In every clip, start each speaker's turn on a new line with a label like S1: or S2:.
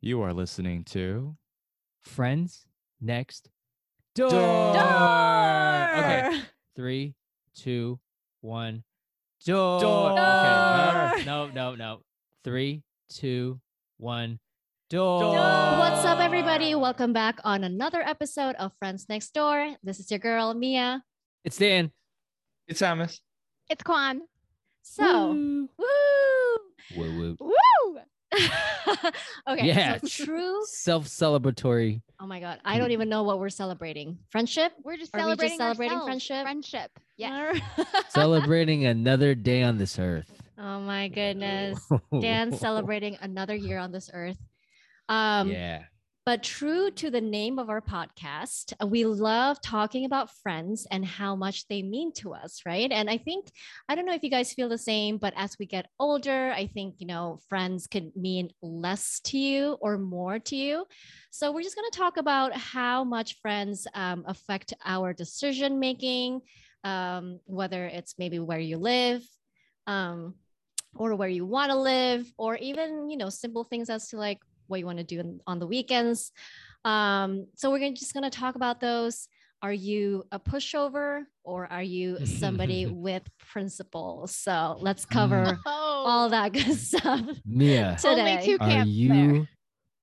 S1: You are listening to
S2: Friends next door.
S1: Door.
S2: Okay. Three, two, one. Door.
S1: Door.
S2: Okay. No, no, no, no. Three, two, one. Door.
S1: Door.
S3: What's up, everybody? Welcome back on another episode of Friends Next Door. This is your girl, Mia.
S2: It's Dan.
S1: It's Amos.
S4: It's Quan.
S3: So,
S2: Woo.
S3: woo!
S2: Woo, woo.
S4: Woo!
S3: okay,
S2: Yeah.
S3: so true.
S2: Self-celebratory.
S3: Oh my God, I don't even know what we're celebrating. Friendship?
S4: We're just
S3: Are we just
S4: celebrating
S3: celebrating friendship?
S4: Friendship. Yes.
S2: Celebrating another day on this earth.
S3: oh my goodness. Dan celebrating another year on this earth. Um,
S2: yeah.
S3: But true to the name of our podcast, uh, we love talking about friends and how much they mean to us, right? And I think, I don't know if you guys feel the same, but as we get older, I think, you know, friends could mean less to you or more to you. So we're just going to talk about how much friends um, affect our decision making, um, whether it's maybe where you live. Um, or where you want to live, or even you know simple things as to like what you want to do in, on the weekends. Um, so we're gonna, just going to talk about those. Are you a pushover or are you somebody with principles? So let's cover
S4: Oh,
S3: all that good stuff
S2: Mia,
S3: today.
S4: Only two
S2: are you
S4: there.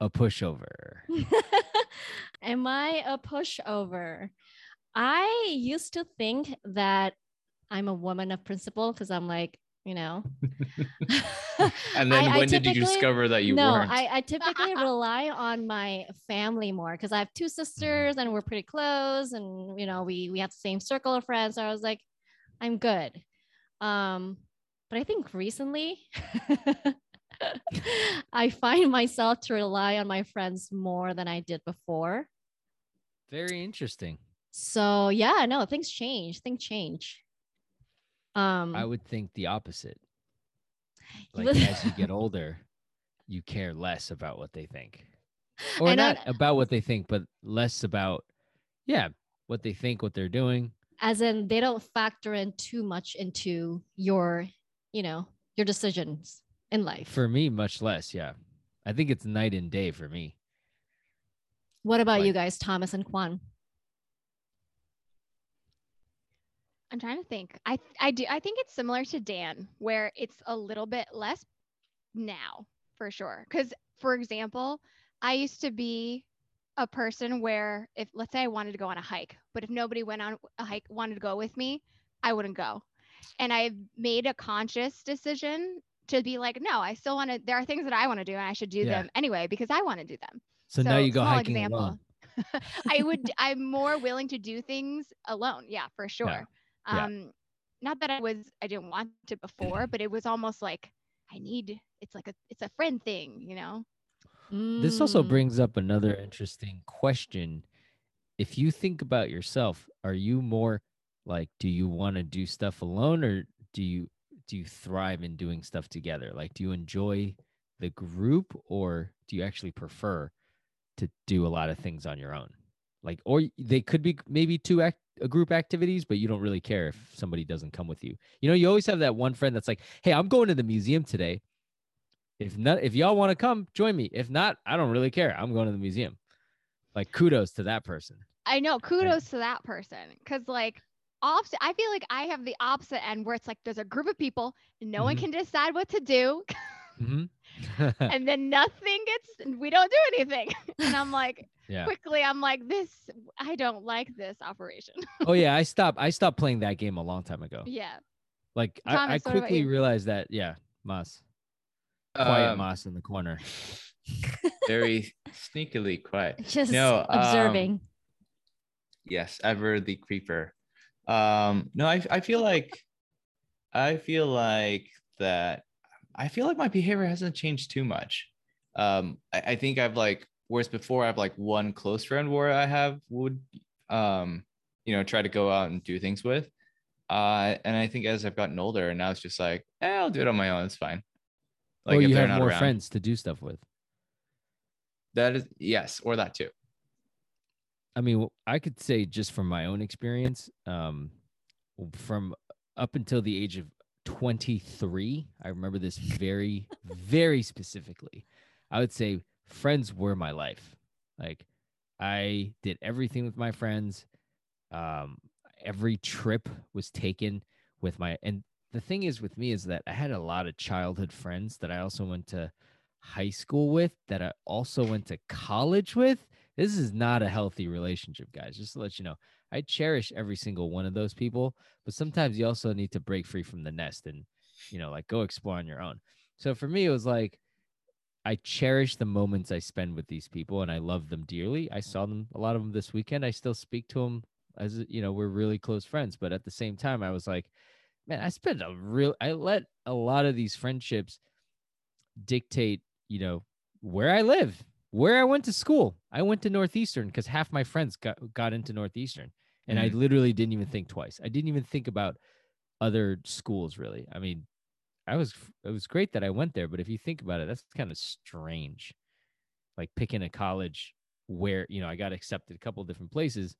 S2: a pushover?
S3: Am I a pushover? I used to think that I'm a woman of principle because I'm like, you know.
S1: And then
S3: I- I
S1: when did you discover that you
S3: no,
S1: weren't?
S3: I, I typically rely on my family more because I have two sisters and we're pretty close, and you know we we have the same circle of friends. So I was like, I'm good. Um, but I think recently, I find myself to rely on my friends more than I did before.
S2: Very interesting.
S3: So yeah, no, things change. Things change. Um,
S2: I would think the opposite. Like as you get older, you care less about what they think. Or not about what they think, but less about yeah, what they think, what they're doing.
S3: as in they don't factor in too much into your, you know, your decisions in life.
S2: For me, much less, yeah. I think it's night and day for me.
S3: What about you guys, Thomas and Quan?
S4: I'm trying to think. I I do. I think it's similar to Dan, where it's a little bit less now, for sure. Because, for example, I used to be a person where if let's say I wanted to go on a hike, but if nobody went on a hike wanted to go with me, I wouldn't go. And I've made a conscious decision to be like, no, I still want to. There are things that I want to do, and I should do
S2: Yeah.
S4: them anyway because I want to do them.
S2: So, now you go hiking alone.
S4: I would I'm more willing to do things alone. Yeah, for sure.
S2: Yeah.
S4: Um not that I was I didn't want to before, but it was almost like I need it's like a it's a friend thing, you know.
S2: This also
S3: Mm,
S2: brings up another interesting question. If you think about yourself, are you more like do you want to do stuff alone or do you do you thrive in doing stuff together? Like do you enjoy the group or do you actually prefer to do a lot of things on your own? Like or they could be maybe two act a group activities, but you don't really care if somebody doesn't come with you. You know, you always have that one friend that's like, "Hey, I'm going to the museum today. If not, if y'all want to come, join me. If not, I don't really care. I'm going to the museum." Like kudos to that person.
S4: I know, kudos to that person. Cause like opposite I feel like I have the opposite end where it's like there's a group of people and no one
S2: Mhm.
S4: can decide what to do.
S2: hmm
S4: and then nothing gets we don't do anything. and I'm like
S2: yeah.
S4: quickly I'm like, this I don't like this operation.
S2: Oh yeah, I stopped. I stopped playing that game a long time ago.
S4: yeah.
S2: Like I, I
S4: Thomas, what about
S2: quickly realized that. Yeah, Moss, quiet
S1: Um,
S2: Moss in the corner.
S1: very sneakily quiet.
S3: Just
S1: No, um,
S3: observing.
S1: Yes, ever the creeper. Um, no, I I feel like I feel like that I feel like my behavior hasn't changed too much. Um, I, I think I've like whereas before I have like one close friend where I have would um you know try to go out and do things with. Uh, and I think as I've gotten older, and now it's just like, eh, I'll do it on my own. It's fine.
S2: or
S1: if
S2: you have
S1: not
S2: more
S1: around.
S2: friends to do stuff with.
S1: That is yes, or that too.
S2: I mean, I could say just from my own experience, um, from up until the age of 23, I remember this very, very specifically. I would say friends were my life. Like I did everything with my friends. Um, every trip was taken with my and the thing is with me is that I had a lot of childhood friends that I also went to high school with that I also went to college with. This is not a healthy relationship, guys. Just to let you know, I cherish every single one of those people, but sometimes you also need to break free from the nest and, you know, like go explore on your own. So for me, it was like I cherish the moments I spend with these people and I love them dearly. I saw them a lot of them this weekend. I still speak to them as you know, we're really close friends, but at the same time I was like, man, I spent a real I let a lot of these friendships dictate, you know, where I live, where I went to school. I went to Northeastern because half my friends got got into Northeastern. And I mm. literally didn't even think twice. I didn't even think about other schools really. I mean, I was it was great that I went there, but if you think about it, that's kind of strange. Like picking a college where, you know, I got accepted a couple different places.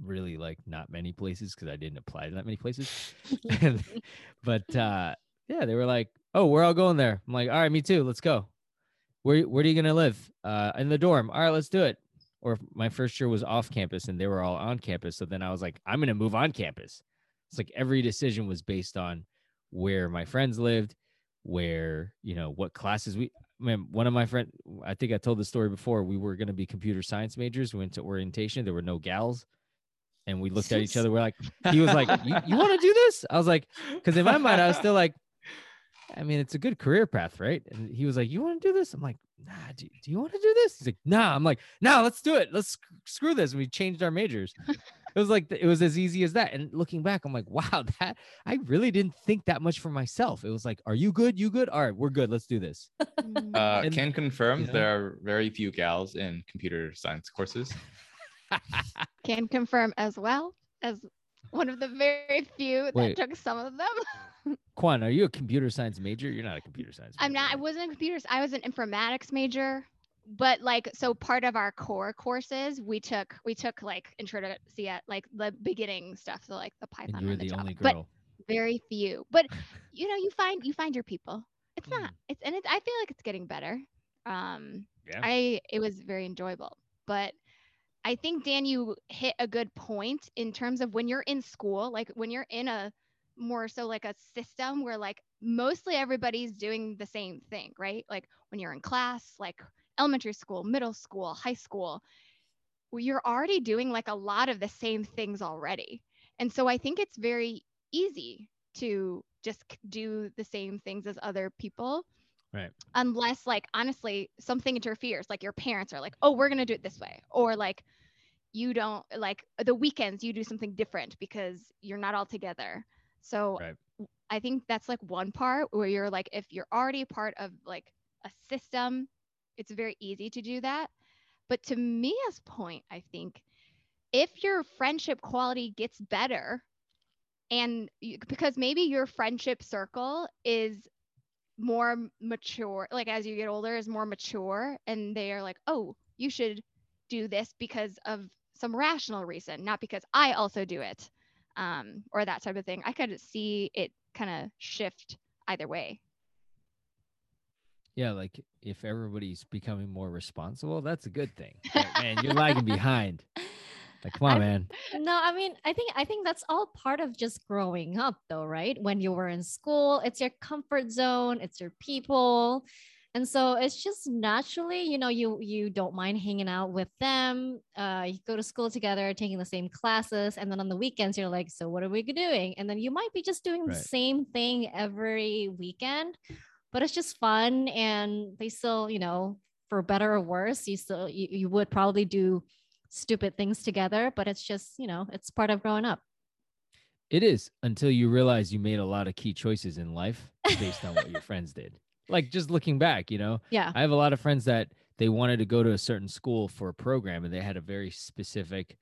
S2: Really like not many places because I didn't apply to that many places. but uh yeah, they were like, "Oh, we're all going there." I'm like, "All right, me too. Let's go." Where where are you gonna live? Uh, in the dorm. All right, let's do it. Or my first year was off campus and they were all on campus, so then I was like, "I'm gonna move on campus." It's like every decision was based on where my friends lived, where you know what classes we. Man, one of my friend, I think I told the story before. We were gonna be computer science majors. We went to orientation. There were no gals and we looked at each other. We're like, he was like, "You, you want to do this?" I was like, because in my mind, I was still like, I mean, it's a good career path, right? And he was like, "You want to do this?" I'm like, "Nah, do, do you want to do this?" He's like, "Nah." I'm like, "Nah, let's do it. Let's sc- screw this." And we changed our majors. It was like it was as easy as that. And looking back, I'm like, "Wow, that I really didn't think that much for myself." It was like, "Are you good? You good? All right, we're good. Let's do this."
S4: Mm.
S1: Uh,
S2: And-
S1: can confirm
S2: you know?
S1: there are very few gals in computer science courses.
S4: Can confirm as well as one of the very few that
S2: Wait.
S4: took some of them.
S2: Quan, are you a computer science major? You're not a computer science.
S4: I'm
S2: major,
S4: not. I wasn't computers. I was an informatics major, but like so part of our core courses we took we took like intro to CS like the beginning stuff, so like the Python
S2: And you were
S4: the,
S2: the
S4: Java,
S2: only
S4: but very few. But you know, you find you find your people. It's
S2: Mm.
S4: not. It's and it's. I feel like it's getting better. Um,
S2: Yeah.
S4: I it was very enjoyable, but I think Dan, you hit a good point in terms of when you're in school, like when you're in a more so like a system where like mostly everybody's doing the same thing, right? Like when you're in class, like elementary school, middle school, high school, you're already doing like a lot of the same things already. And so I think it's very easy to just do the same things as other people.
S2: Right.
S4: Unless like honestly something interferes, like your parents are like, "Oh, we're going to do it this way." Or like you don't like the weekends you do something different because you're not all together. So
S2: Right.
S4: I think that's like one part where you're like if you're already part of like a system, it's very easy to do that. But to Mia's point, I think if your friendship quality gets better and you, because maybe your friendship circle is more mature like as you get older is more mature and they are like oh you should do this because of some rational reason not because i also do it um or that type of thing i could see it kind of shift either way
S2: Yeah, like if everybody's becoming more responsible, that's a good thing. But, man, you're lagging behind. Like, come on,
S3: I-
S2: man.
S3: No, I mean, I think I think that's all part of just growing up though, right? When you were in school, it's your comfort zone, it's your people. And so it's just naturally, you know, you you don't mind hanging out with them. Uh, you go to school together, taking the same classes, and then on the weekends you're like, so what are we doing? And then you might be just doing the same thing every weekend, but it's just fun, and they still, you know, for better or worse, you still you, you would probably do stupid things together, but it's just, you know, it's part of growing up.
S2: It is until you realize you made a lot of key choices in life based on what your friends did. Like just looking back, you know,
S3: Yeah.
S2: I have a lot of friends that they wanted to go to a certain school for a program and they had a very specific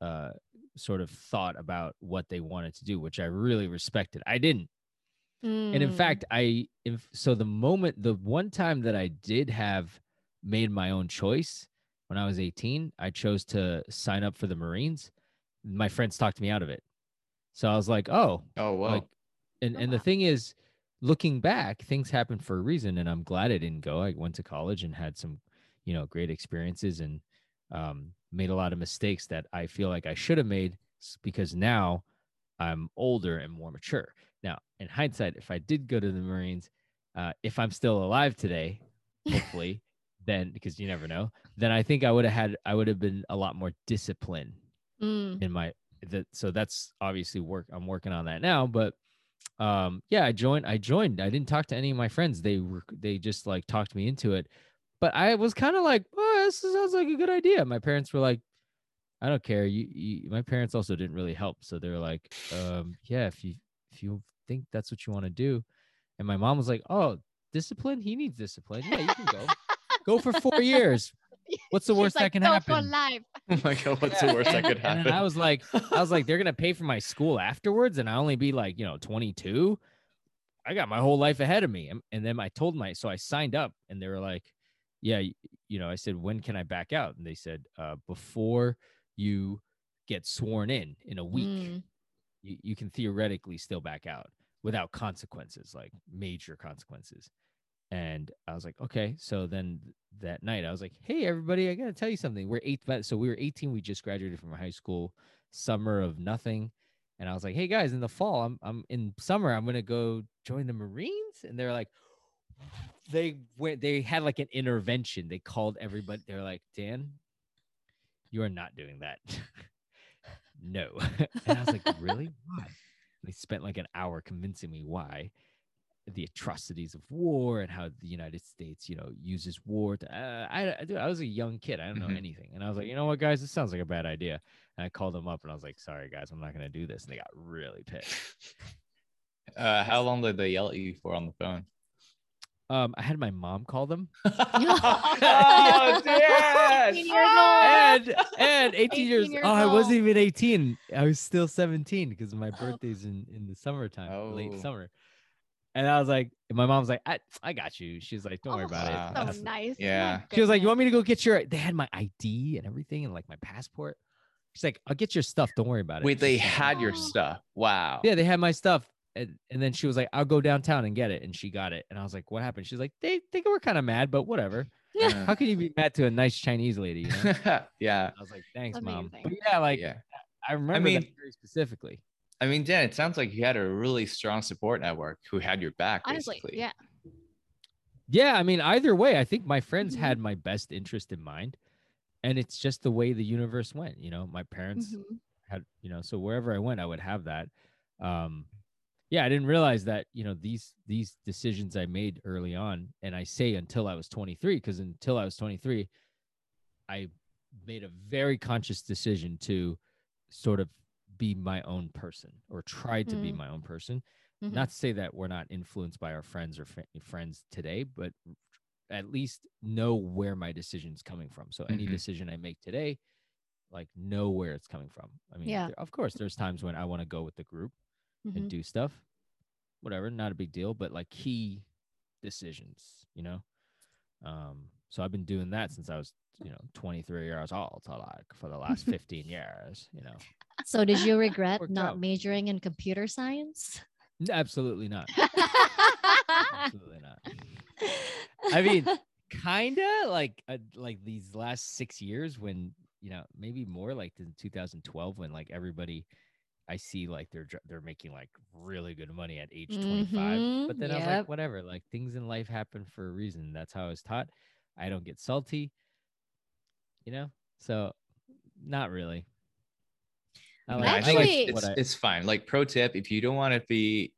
S2: uh, sort of thought about what they wanted to do, which I really respected. I didn't. And in
S3: Mm.
S2: fact, I if so the moment the one time that I did have made my own choice when I was 18, I chose to sign up for the Marines. My friends talked me out of it. So I was like, "Oh,
S1: Oh well.
S2: like and
S4: Oh,
S2: and the
S4: wow.
S2: thing is looking back, things happened for a reason, and I'm glad I didn't go. I went to college and had some, you know, great experiences and um, made a lot of mistakes that I feel like I should have made because now I'm older and more mature. Now, in hindsight, if I did go to the Marines, uh, if I'm still alive today, hopefully, then because you never know, then I think I would have had I would have been a lot more disciplined
S3: Mm.
S2: in my that so that's obviously work i'm working on that now but um yeah i joined i joined i didn't talk to any of my friends they were they just like talked me into it but i was kind of like oh this sounds like a good idea my parents were like i don't care you, you my parents also didn't really help so they were like um yeah if you if you think that's what you want to do and my mom was like oh discipline he needs discipline yeah you can go go for four years what's the
S4: She's
S2: worst that can
S4: "Go
S2: happen
S4: For life.
S1: Oh my god, what's the worst that could happen?
S2: then I was like, I was like, they're gonna pay for my school afterwards, and I only be like, you know, 22. I got my whole life ahead of me. And, and then I told my, so I signed up, and they were like, yeah, you know, I said, when can I back out? And they said, uh, before you get sworn in in a week,
S3: Mm.
S2: you, you can theoretically still back out without consequences, like major consequences. And I was like, okay. So then that night, I was like, hey, everybody, I got to tell you something. We're eighth. So we were 18. We just graduated from high school, summer of nothing. And I was like, hey, guys, in the fall, I'm, I'm in summer, I'm going to go join the Marines. And they're like, they went, they had like an intervention. They called everybody. They're like, Dan, you are not doing that. no. and I was like, really? Why? They spent like an hour convincing me why the atrocities of war and how the United States, you know, uses war to. Uh, I, dude, I was a young kid. I don't know
S1: Mhm.
S2: anything, and I was like, you know what, guys, this sounds like a bad idea. And I called them up and I was like, sorry, guys, I'm not gonna do this. And they got really pissed.
S1: Uh, how long did they yell at you for on the phone?
S2: Um, I had my mom call them,
S1: oh, Dan!
S4: 18
S2: and and 18 years.
S4: 18 years
S2: oh, I wasn't even 18. I was still 17 because my birthday's in in the summertime, late
S1: Oh.
S2: summer. And I was like, and my mom's like, I, I got you. She's like, don't worry
S4: Oh,
S2: about
S1: wow.
S2: it.
S4: So
S2: That's-
S4: nice.
S1: Yeah.
S2: She was like, "You want me to go get your?" They had my ID and everything, and like my passport. She's like, "I'll get your stuff. Don't worry about it."
S1: Wait, they had your
S4: Oh.
S1: stuff. Wow.
S2: Yeah, they had my stuff, and, and then she was like, "I'll go downtown and get it," and she got it, and I was like, "What happened?" She's like, "They think we're kind of mad, but whatever.
S1: Yeah.
S2: How can you be mad to a nice Chinese lady?" You know?
S1: yeah.
S2: I was like, "Thanks, mom." But yeah, like
S1: yeah.
S2: I remember that
S1: mean-
S2: very specifically.
S1: I mean, Dan, it sounds like you had a really strong support network who had your back,
S4: Honestly,
S1: basically.
S4: yeah.
S2: Yeah, I mean, either way, I think my friends
S4: Mhm.
S2: had my best interest in mind, and it's just the way the universe went. You know, my parents
S4: Mhm.
S2: had you know so wherever i went i would have that um yeah i didn't realize that you know these these decisions i made early on and i say until i was 23 because until i was 23 i made a very conscious decision to sort of be my own person or try to be
S3: Mm.
S2: my own person
S3: Mhm.
S2: not to say that we're not influenced by our friends or fri friends today but at least know where my decision's coming from so any
S1: Mhm.
S2: decision i make today like know where it's coming from i mean
S3: Yeah.
S2: of course there's times when i want to go with the group
S3: Mhm.
S2: and do stuff whatever not a big deal but like key decisions you know um so i've been doing that since i was you know 23 years old so like for the last 15 years you know
S3: So did you regret not
S2: out.
S3: majoring in computer science?
S2: Absolutely not absolutely not I mean, kinda like uh, like these last six years when you know maybe more like in 2012 when like everybody I see like they're they're making like really good money at age 25.
S3: Mhm,
S2: But then I was like, whatever, like things in life happen for a reason. That's how I was taught. I don't get salty, you know. So, not really. I like,
S1: I
S2: I
S1: think
S3: Actually-
S1: it's, it's,
S2: I-
S1: it's fine. Like pro tip, if you don't want to be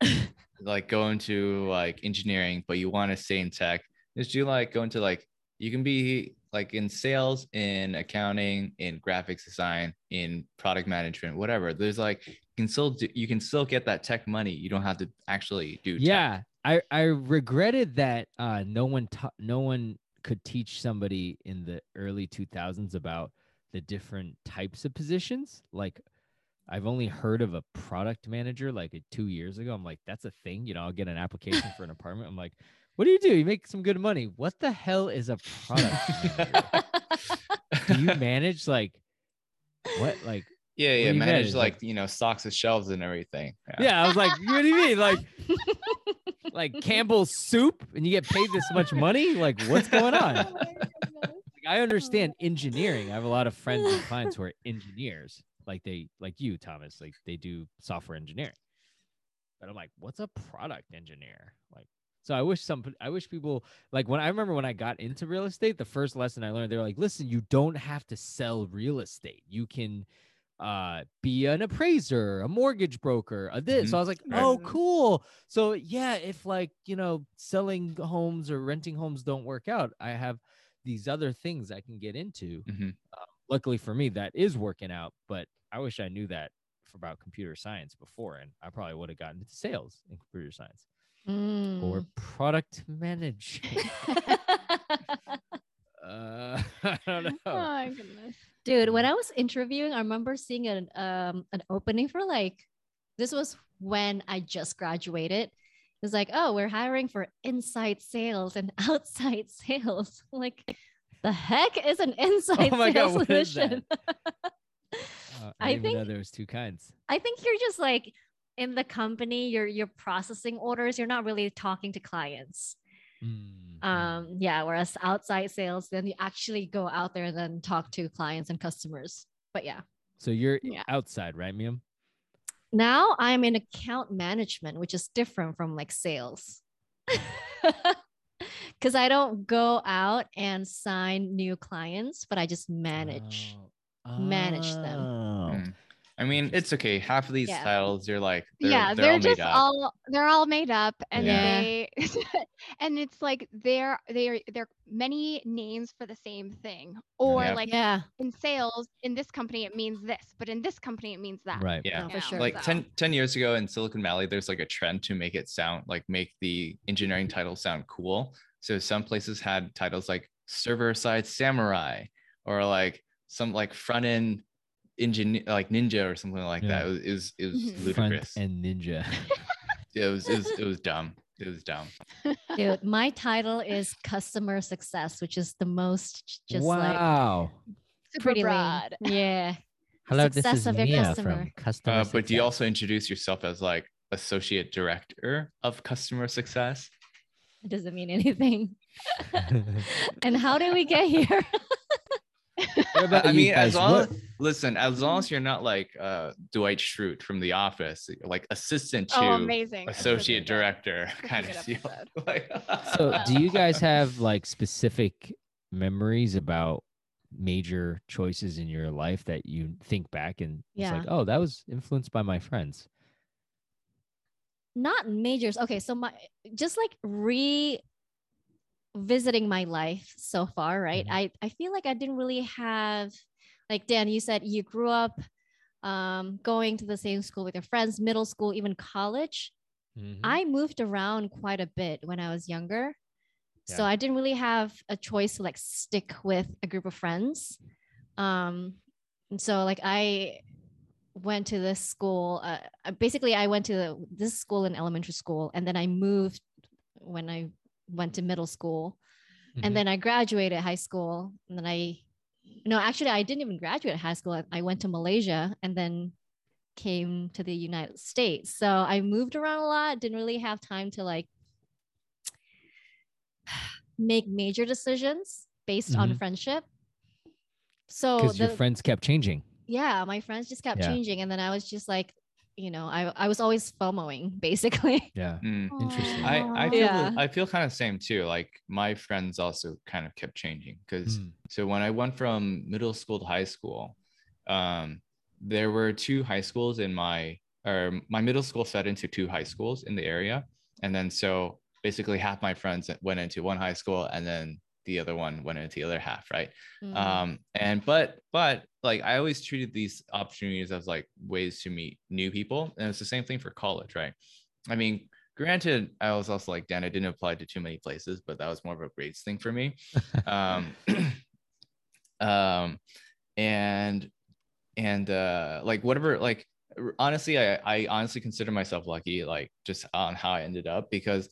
S1: like go into like engineering, but you want to stay in tech, just do like go into like you can be like in sales, in accounting, in graphics design, in product management, whatever. There's like you can still do, you can still get that tech money. You don't have to actually do tech.
S2: yeah i i regretted that uh no one ta- no one could teach somebody in the early 2000s about the different types of positions like i've only heard of a product manager like two years ago i'm like that's a thing you know i'll get an application for an apartment i'm like what do you do you make some good money what the hell is a product do you manage like what like
S1: yeah, yeah.
S2: you
S1: Manage
S2: manage,
S1: like,
S2: like-
S1: you know stocks of shelves and everything.
S2: yeah i was like what do you mean like like Campbell's soup and you get paid this much money? Like, what's going on?
S4: Oh.
S2: Like, I understand engineering. I have a lot of friends and clients who are engineers, like they, like you, Thomas, like they do software engineering. But I'm like, what's a product engineer? So I wish some, I wish people like when I remember when I got into real estate, the first lesson I learned, they were like, listen, you don't have to sell real estate. You can uh be an appraiser a mortgage broker a this
S1: Mhm.
S2: so i was like
S1: Right.
S2: oh cool so yeah if like you know selling homes or renting homes don't work out i have these other things i can get into
S1: Mhm.
S2: luckily for me that is working out but i wish i knew that about computer science before and i probably would have gotten into sales in computer science or
S3: Mm.
S2: product management uh i don't know
S4: Oh my goodness.
S3: Dude, when I was interviewing, I remember seeing an um an opening for like this was when I just graduated. It was like, oh, we're hiring for inside sales and outside sales. Like, the heck is an inside
S2: Oh my God,
S3: sales
S2: what is that?
S3: position?
S2: Uh,
S3: I
S2: I, didn't even know
S3: think-
S2: there was two kinds
S3: I think you're just like in the company, you're you're processing orders, you're not really talking to clients.
S2: Mm, mm.
S3: Um, yeah, whereas outside sales, then you actually go out there and then talk to clients and customers. But yeah.
S2: so you're
S4: Yeah.
S2: outside right Miam?
S3: now I'm in account management, which is different from like sales. Because I don't go out and sign new clients, but I just manage.
S2: Oh.
S3: manage them.
S1: I mean, it's okay. Half of these
S3: Yeah.
S1: titles, you're like, they're,
S4: yeah,
S1: they're,
S4: they're,
S1: all made
S4: just
S1: up.
S4: all they're all made up, and
S3: Yeah.
S4: they and it's like they're they're they're many names for the same thing, or
S1: Yep.
S4: like
S3: yeah,
S4: in sales in this company it means this, but in this company it means that.
S2: Right.
S1: yeah.
S3: no, for
S4: Yeah.
S3: sure.
S1: Like
S4: So-
S1: 10, 10 years ago in Silicon Valley, there's like a trend to make it sound like make the engineering title sound cool. So some places had titles like server side samurai or like some like front end engineer like ninja or something like
S2: Yeah.
S1: that. It was it was, it was
S4: Mhm.
S2: Front
S1: ludicrous.
S2: and ninja.
S1: it was it was it was dumb. It was dumb.
S3: dude, my title is customer success, which is the most just like
S2: wow.
S4: Super
S3: pretty lame.
S4: broad.
S3: Yeah.
S2: Hello, this is
S3: of your customer.
S2: from Customer
S1: Uh, but do you also introduce yourself as like associate director of customer success?
S3: It doesn't mean anything. and how did we get here?
S1: I mean, as
S2: guys?
S1: long
S2: What-
S1: as listen, as long as you're not like uh Dwight Schrute from The Office, like assistant to
S4: Oh, amazing. That's such a
S1: associate director kind of deal. Like,
S2: so do you guys have like specific memories about major choices in your life that you think back and it's like, oh, that was influenced by my friends.
S3: Not majors. Okay, so my just like re visiting my life so far, right?
S2: Mhm.
S3: I I feel like I didn't really have like Dan, you said you grew up um going to the same school with your friends, middle school, even college.
S2: Mhm.
S3: I moved around quite a bit when I was younger. So I didn't really have a choice to like stick with a group of friends. Um, and so like I went to this school. Uh, uh, basically, I went to the, this school in elementary school, and then I moved when I went to middle school,
S2: Mhm.
S3: and then I graduated high school, and then I, no, actually, I didn't even graduate high school. I, went to Malaysia, and then came to the United States. So I moved around a lot. Didn't really have time to like make major decisions based on
S2: Mhm.
S3: friendship. So
S2: because your
S3: the-
S2: friends kept changing.
S3: yeah, my friends just kept
S2: Yeah.
S3: changing, and then I was just like, you know, I I was always FOMOing basically.
S2: Yeah.
S1: Mm.
S2: Interesting.
S1: I, I feel
S3: Yeah.
S1: I feel kind of same too. Like my friends also kind of kept changing because
S2: Mm.
S1: so when I went from middle school to high school, um, there were two high schools in my or my middle school fed into two high schools in the area, and then so basically half my friends went into one high school, and then the other one went into the other half, right?
S3: Mm.
S1: um and but but like i always treated these opportunities as like ways to meet new people and it's the same thing for college right i mean granted i was also like dan i didn't apply to too many places but that was more of a grades thing for me um um and and uh like whatever like honestly i i honestly consider myself lucky like just on how i ended up because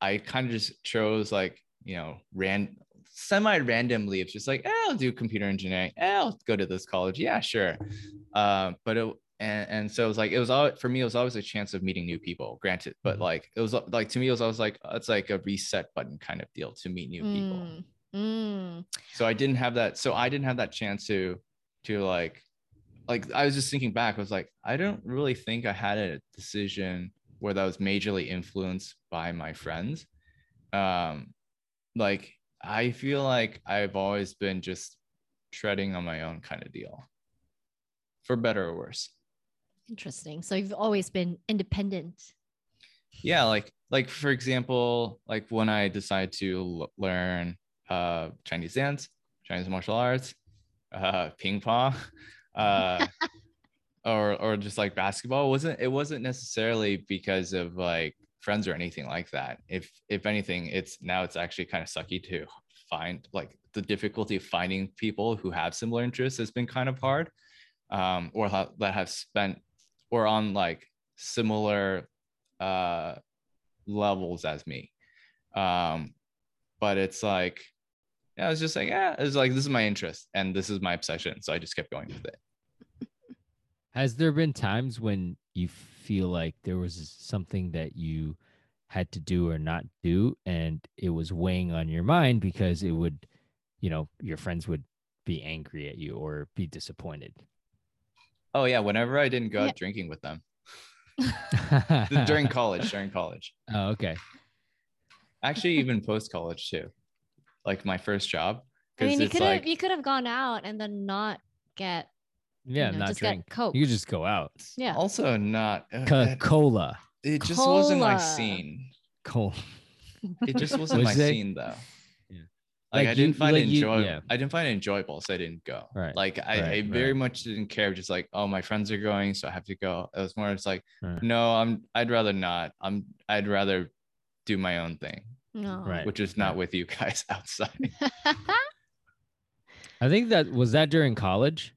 S1: i kind of just chose like you know ran semi randomly it's just like eh, i'll do computer engineering. Eh, i'll go to this college. Yeah sure. Uh, but it, and and so it was like it was all for me it was always a chance of meeting new people granted but
S2: Mhm.
S1: like it was like to me it was always like it's like a reset button kind of deal to meet new people.
S3: Mm, mm.
S1: so i didn't have that so i didn't have that chance to to like like i was just thinking back i was like i don't really think i had a decision where that was majorly influenced by my friends. Um like i feel like i've always been just treading on my own kind of deal for better or worse
S3: Interesting. So you've always been independent.
S1: yeah like like for example like when i decided to l- learn uh chinese dance chinese martial arts uh ping pong uh or or just like basketball it wasn't it wasn't necessarily because of like friends or anything like that. If if anything it's now it's actually kind of sucky to find like the difficulty of finding people who have similar interests has been kind of hard um or ha- that have spent or on like similar uh levels as me. Um but it's like yeah I was just like yeah it's like this is my interest and this is my obsession so i just kept going with it.
S2: Has there been times when you feel like there was something that you had to do or not do and it was weighing on your mind because it would, you know, your friends would be angry at you or be disappointed?
S1: oh yeah whenever i didn't go
S4: Yeah.
S1: out drinking with them during college during college
S2: Oh, okay.
S1: actually even post college too like my first job
S3: I mean, you could have
S1: like
S3: you could have gone out and then not get
S2: Yeah,
S3: you know,
S2: not
S3: just
S2: drink.
S3: get coke.
S2: You just go out.
S3: yeah.
S1: also not uh,
S2: cola.
S1: it just wasn't my
S3: Cola.
S1: scene
S2: Cola.
S1: it just wasn't
S2: What'd
S1: my
S2: you say?
S1: scene though
S2: Yeah.
S1: like,
S2: Like
S1: I didn't find
S2: like
S1: it enjoyable.
S2: yeah.
S1: I didn't find it enjoyable, so I didn't go.
S2: Right,
S1: Like I, I very
S2: right.
S1: much didn't care. Just like, oh, my friends are going, so I have to go. It was more just like,
S2: Right.
S1: no, I'm. I'd rather not. I'm. I'd rather do my own thing,
S3: No.
S2: Right.
S1: which is not with you guys outside.
S2: I think that was that during college.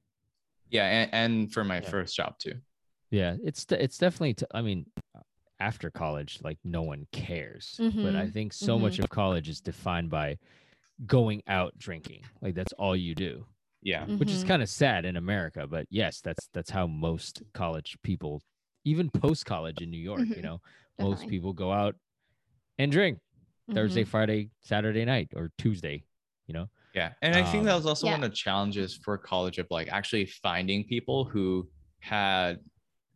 S1: Yeah, and, and for my
S2: Yeah.
S1: first job too.
S2: Yeah, it's it's definitely. T- I mean, after college, like no one cares. But I
S3: Mhm,
S2: think so much of college is defined by going out drinking. Like that's all you do,
S1: Yeah,
S2: which is
S3: Mhm.
S2: kind of sad in America. But yes, that's that's how most college people, even post college in New York, you
S4: Mhm,
S2: know, most people go out and drink Thursday. Friday, Saturday night, or Tuesday. You know.
S1: Yeah, and I think that
S2: Um,
S1: was also
S3: Yeah.
S1: one of the challenges for college of like actually finding people who had,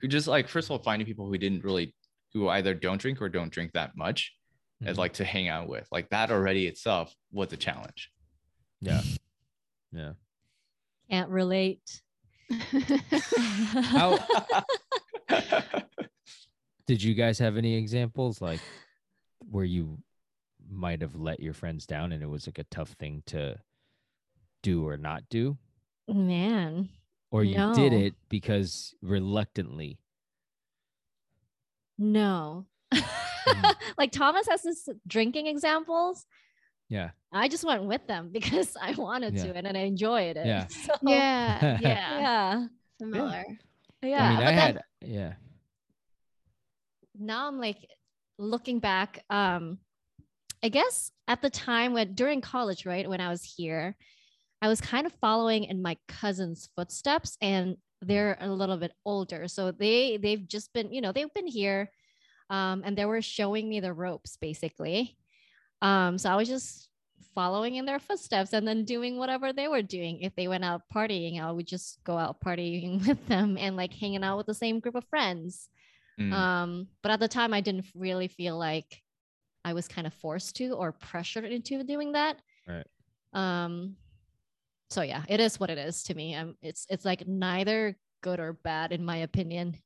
S1: who just like first of all finding people who didn't really, who either don't drink or don't drink that much. as
S2: Mhm.
S1: like to hang out with. Like that already itself was a challenge.
S2: Yeah. Yeah.
S3: Can't relate.
S2: How did you guys have any examples like where you might have let your friends down and it was like a tough thing to do or not do?
S3: Man.
S2: Or you did it because reluctantly?
S3: No.
S2: Mm.
S3: like Thomas has this drinking examples.
S2: Yeah.
S3: I just went with them because I wanted
S2: Yeah.
S3: to and and I enjoyed it.
S2: Yeah.
S3: So,
S4: yeah, yeah,
S3: Yeah.
S4: similar.
S3: Yeah.
S2: I mean,
S3: but
S2: I
S3: then
S2: yeah.
S3: now I'm like looking back, um, I guess at the time when during college, right, when I was here, I was kind of following in my cousin's footsteps and they're a little bit older. So they they've just been, you know, they've been here um, and they were showing me the ropes basically. Um, so I was just following in their footsteps and then doing whatever they were doing. If they went out partying, I would just go out partying with them and like hanging out with the same group of friends.
S1: Mm.
S3: Um, but at the time, I didn't really feel like I was kind of forced to or pressured into doing that.
S2: Right.
S3: Um, so yeah, it is what it is to me. Um, it's it's like neither good or bad in my opinion.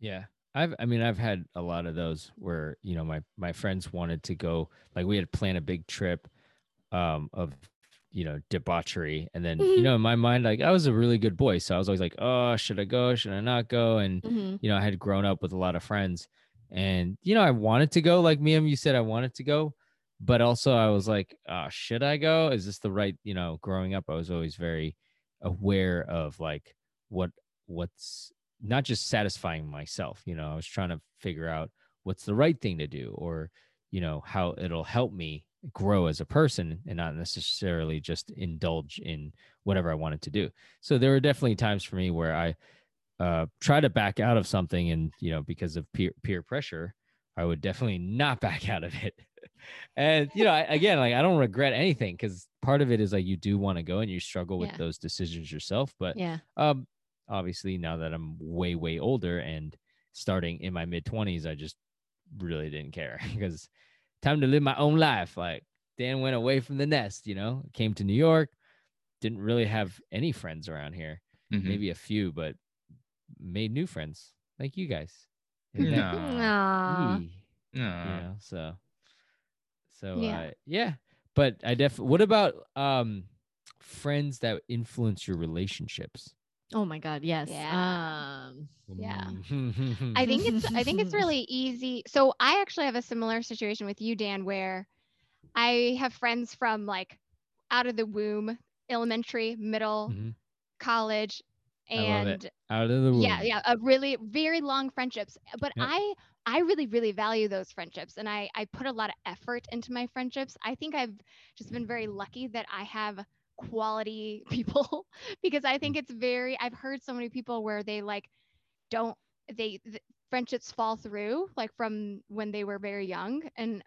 S2: Yeah. I've I mean I've had a lot of those where, you know, my my friends wanted to go like we had planned a big trip um of you know, debauchery and then you
S3: Mhm.
S2: know, in my mind like I was a really good boy, so I was always like, "Oh, should I go? Should I not go?" and
S3: Mhm.
S2: you know, I had grown up with a lot of friends and you know, I wanted to go like me Miam you said I wanted to go, but also I was like, uh, should I go? Is this the right, you know, growing up I was always very aware of like what what's not just satisfying myself, you know, I was trying to figure out what's the right thing to do or you know, how it'll help me grow as a person and not necessarily just indulge in whatever I wanted to do. So there were definitely times for me where I uh, try to back out of something, and you know, because of peer peer pressure, I would definitely not back out of it. And you know, I, again, like I don't regret anything because part of it is like you do want to go and you struggle with
S3: Yeah.
S2: those decisions yourself. But
S3: Yeah.
S2: um, obviously now that I'm way way older and starting in my mid twenties, I just really didn't care because time to live my own life. Like Dan went away from the nest, you know, came to New York, didn't really have any friends around here,
S1: Mhm.
S2: maybe a few, but made new friends like you guys.
S1: No.
S2: that-
S3: Aw.
S2: Yee,
S1: No.
S2: you know, so so
S4: Yeah.
S2: uh, yeah. But I definitely. What about um friends that influence your relationships?
S3: Oh my God. Yes.
S4: Yeah.
S3: Um,
S4: Yeah.
S2: Mm.
S4: I think it's I think it's really easy. So I actually have a similar situation with you, Dan, where I have friends from like out of the womb, elementary, middle,
S2: Mhm.
S4: college,
S2: I love it.
S4: And
S2: out of the womb.
S4: yeah, yeah, a really very long friendships. But
S2: Yep.
S4: I I really really value those friendships, and I I put a lot of effort into my friendships. I think I've just been very lucky that I have quality people because I think mm. it's very I've heard so many people where they like don't they th- friendships fall through like from when they were very young and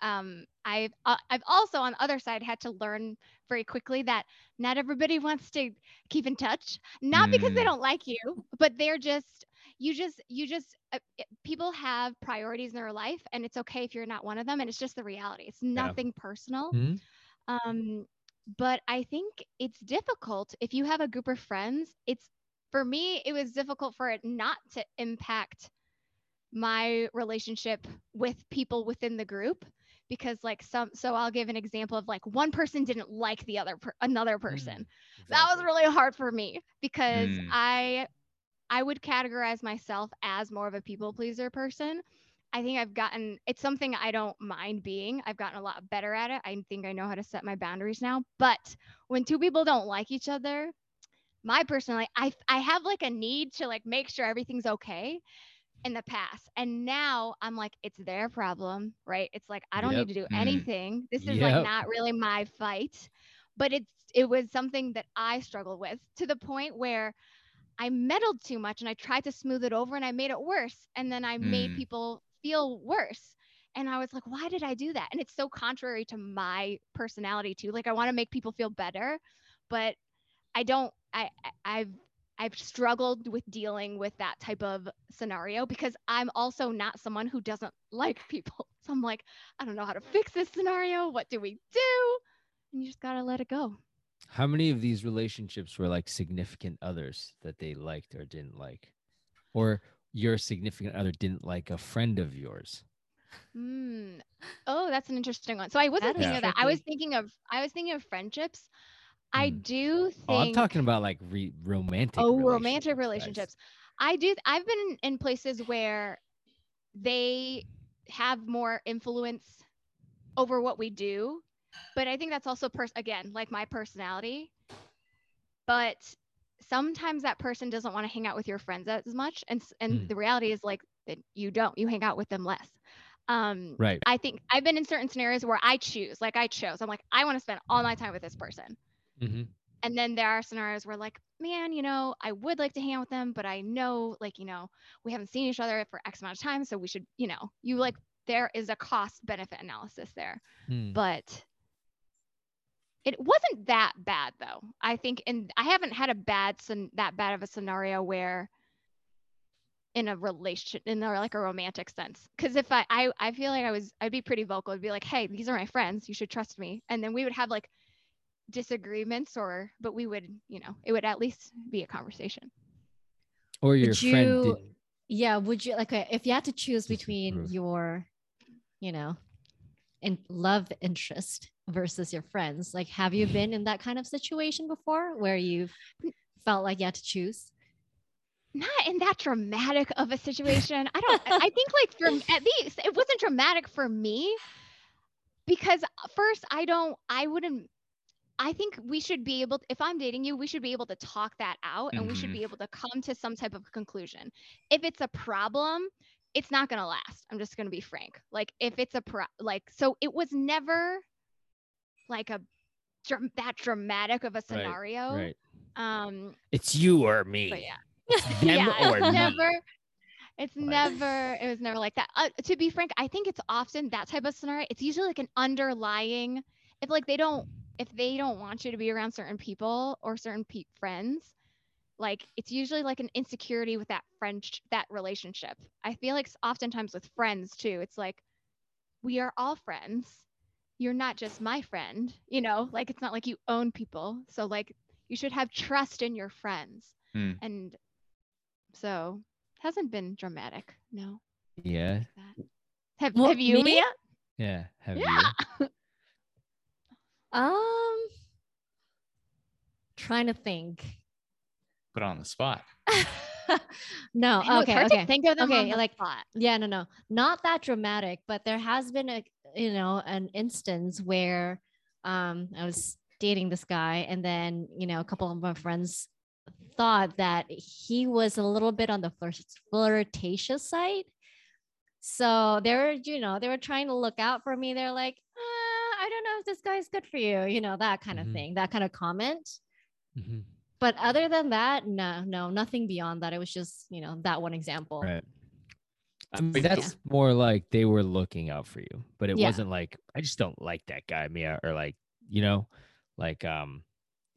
S4: um i've uh, i've also on the other side had to learn very quickly that not everybody wants to keep in touch not because they
S1: Mm.
S4: don't like you but they're just you just you just uh, people have priorities in their life and it's okay if you're not one of them and it's just the reality it's nothing personal
S2: Mhm.
S4: um, but I think it's difficult if you have a group of friends. It's for me, it was difficult for it not to impact my relationship with people within the group because like some so I'll give an example of like one person didn't like the other per- another person. That was really hard for me because
S1: Mm.
S4: I I would categorize myself as more of a people pleaser person. I think I've gotten it's something I don't mind being. I've gotten a lot better at it. I think I know how to set my boundaries now. But when two people don't like each other, my personality, I I have like a need to like make sure everything's okay in the past. And now I'm like, it's their problem, right? It's like I don't
S2: Yep.
S4: need to do
S1: Mm.
S4: anything. This is
S2: Yep.
S4: like not really my fight. But it's it was something that I struggled with to the point where I meddled too much and I tried to smooth it over and I made it worse. And then I made
S1: Mm.
S4: people feel worse. And I was like, why did I do that? And it's so contrary to my personality too. Like I want to make people feel better, but I don't I- I've I've struggled with dealing with that type of scenario because I'm also not someone who doesn't like people. So I'm like, I don't know how to fix this scenario. What do we do? And you just got to let it go.
S2: How many of these relationships were like significant others that they liked or didn't like? Or your significant other didn't like a friend of yours?
S4: Mm. Oh, that's an interesting one. So I wasn't
S3: That
S4: thinking of that. I was thinking of I was thinking of friendships. I
S2: Hmm.
S4: do think
S2: Oh, I'm talking about like re- romantic.
S4: oh romantic
S2: guys.
S4: relationships. I do I've been in places where they have more influence over what we do, but I think that's also pers- again like my personality. But sometimes that person doesn't want to hang out with your friends as much, and and
S2: Hmm.
S4: the reality is like that you don't. You hang out with them less. Um,
S2: Right.
S4: I think I've been in certain scenarios where I choose, like I chose. I'm like, I want to spend all my time with this person.
S2: Hmm
S4: And then there are scenarios where like, man, you know, I would like to hang out with them, but I know like, you know, we haven't seen each other for X amount of time. So we should, you know, you like there is a cost benefit analysis there.
S2: Hmm.
S4: But it wasn't that bad though. I think and I haven't had a bad that bad of a scenario where in a relation in a, like a romantic sense because if I, I i feel like i was i'd be pretty vocal i'd be like hey these are my friends you should trust me and then we would have like disagreements or but we would you know it would at least be a conversation
S2: Or your
S3: Would
S2: friend
S3: you-
S2: didn't.
S3: yeah. Would you like uh, if you had to choose between
S2: Disapprove.
S3: your, you know, and love interest versus your friends? Like, have you been in that kind of situation before where you've felt like you had to choose?
S4: not in that dramatic of a situation i don't i think like for at least it wasn't dramatic for me because uh, first i don't i wouldn't i think we should be able if i'm dating you we should be able to talk that out and we should
S1: Mhm.
S4: be able to come to some type of conclusion if it's a problem it's not going to last i'm just going to be frank like if it's a pro like so it was never like a dram- that dramatic of a scenario
S2: Right.
S4: um
S2: It's you or me.
S4: but yeah yeah,
S2: or
S4: it's
S2: me.
S4: never. It's
S2: Like-
S4: never. It was never like that. Uh, to be frank, I think it's often that type of scenario. It's usually like an underlying. If like they don't, if they don't want you to be around certain people or certain pe- friends, like it's usually like an insecurity with that friend that relationship. I feel like s- oftentimes with friends too. It's like we are all friends. You're not just my friend. You know, like it's not like you own people. So like you should have trust in your friends.
S1: Hmm.
S4: And so hasn't been dramatic. No.
S2: Yeah.
S4: Have
S3: Well,
S4: have you
S3: me?
S4: Mia?
S2: Yeah. Have
S4: Yeah.
S2: you?
S3: Um, trying to think.
S1: Put on the spot.
S3: no,
S4: I know, it's
S3: okay,
S4: to
S3: okay.
S4: think of them
S3: Okay,
S4: on the
S3: like-
S4: spot.
S3: Yeah, no, no, not that dramatic, but there has been a, you know, an instance where um I was dating this guy and then, you know, a couple of my friends thought that he was a little bit on the flirt- flirtatious side. So they were, you know, they were trying to look out for me. They're like, uh, this guy's good for you, you know, that kind
S2: Mhm.
S3: of thing, that kind of comment.
S2: Mhm.
S3: But other than that, no, no, nothing beyond that. It was just, you know, that one example.
S2: Right. I mean,
S1: But
S2: that's more like they were looking out for you, but it
S3: Yeah.
S2: wasn't like I just don't like that guy, Mia, or like you know, like um,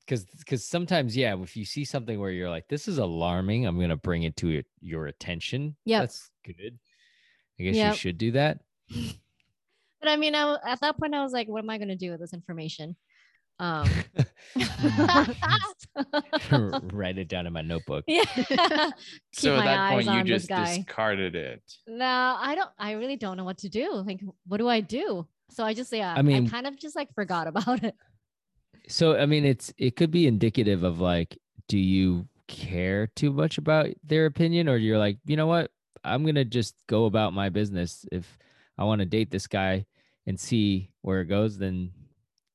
S2: because because sometimes yeah, if you see something where you're like, this is alarming, I'm gonna bring it to your, your attention.
S3: yeah
S2: that's good. I guess
S3: Yep.
S2: you should do that.
S3: But I mean, I, w- at that point, I was like, what am I going to do with this information? Um,
S2: Write it down in my notebook.
S3: yeah.
S1: so at that point, you just discarded it.
S3: no, I don't, I really don't know what to do. Like, what do I do? So I just, yeah, I,
S2: mean- I
S3: kind of just like forgot about it.
S2: So I mean, it's it could be indicative of like, do you care too much about their opinion, or you're like, you know what, I'm gonna just go about my business. If I want to date this guy and see where it goes, then